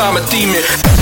staan met een demon.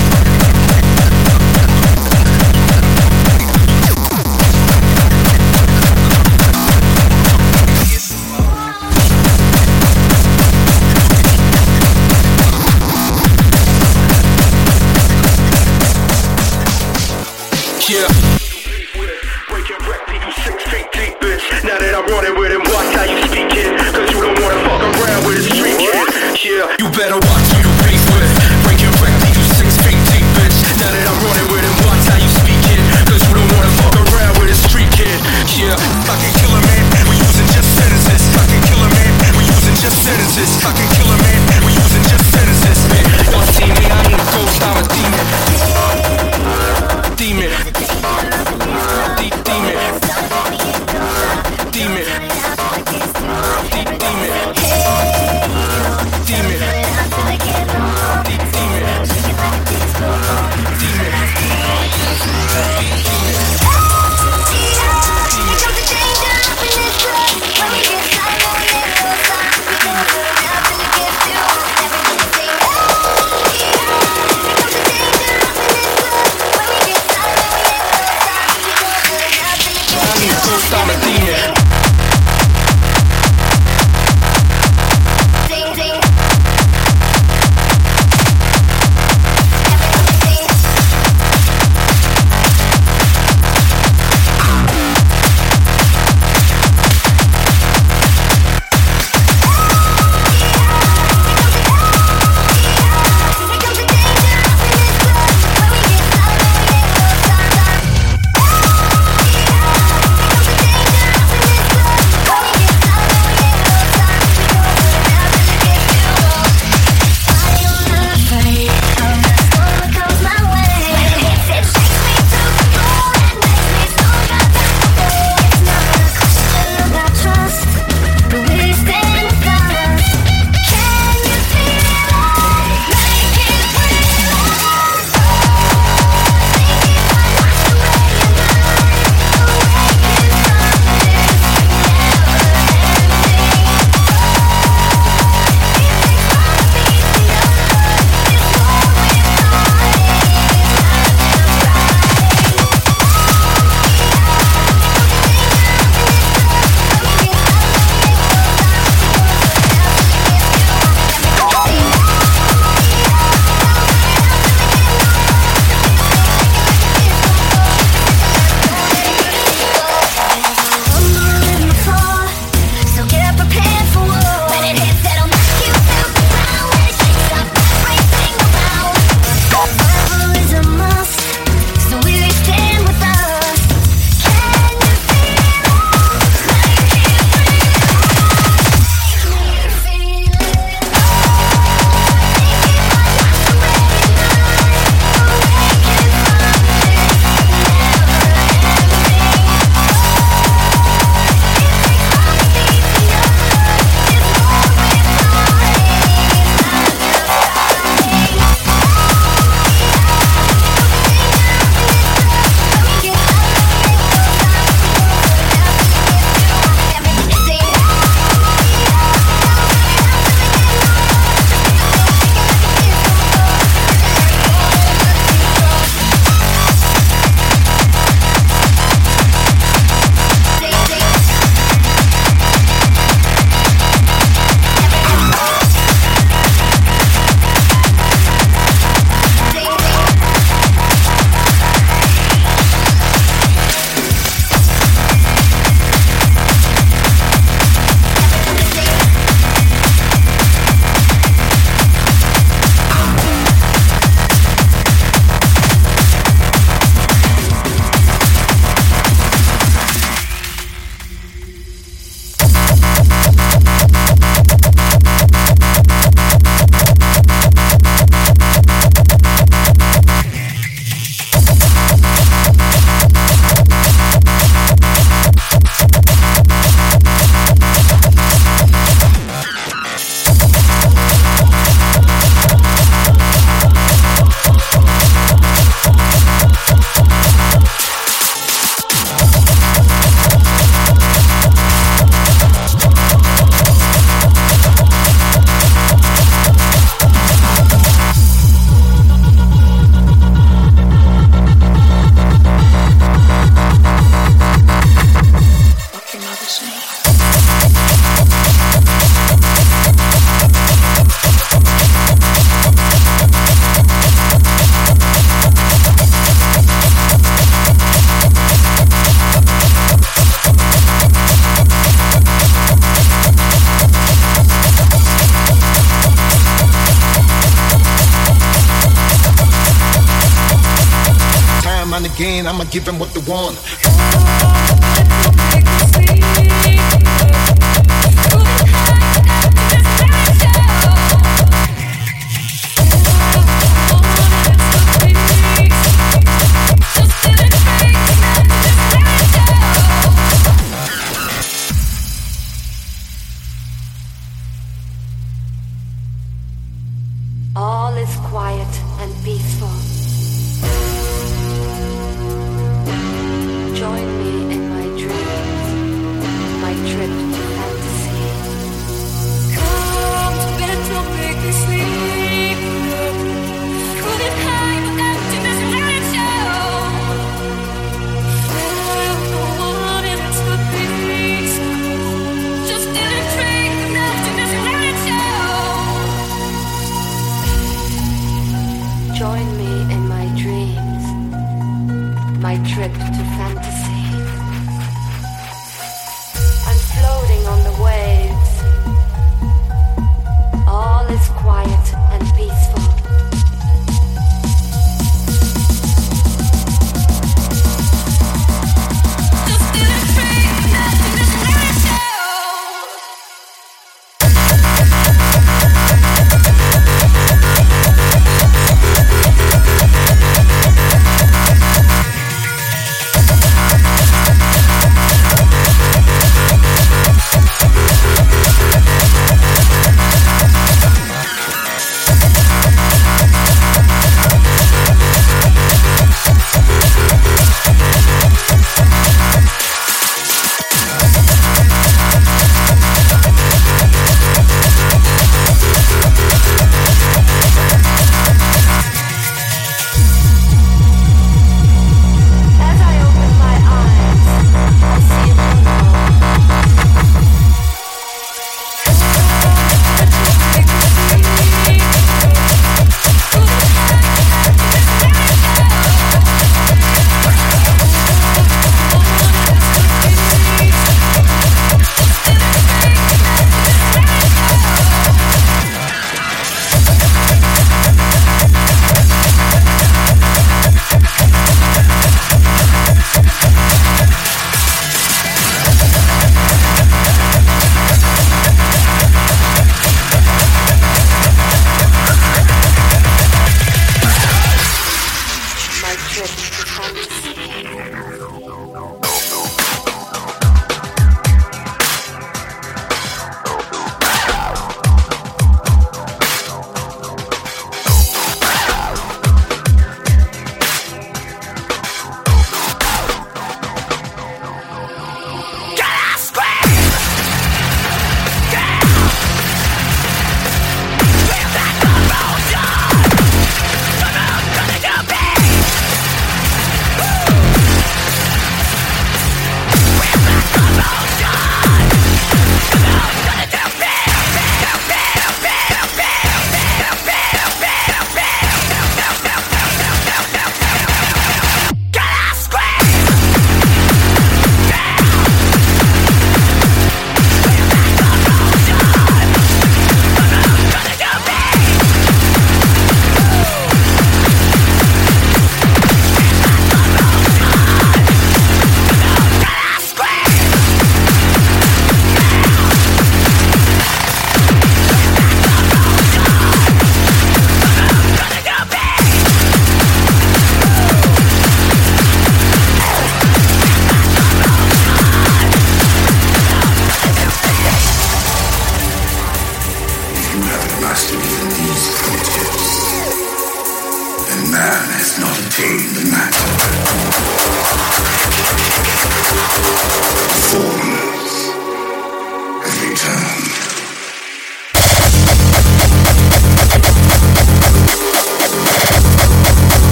I'ma give them what they want.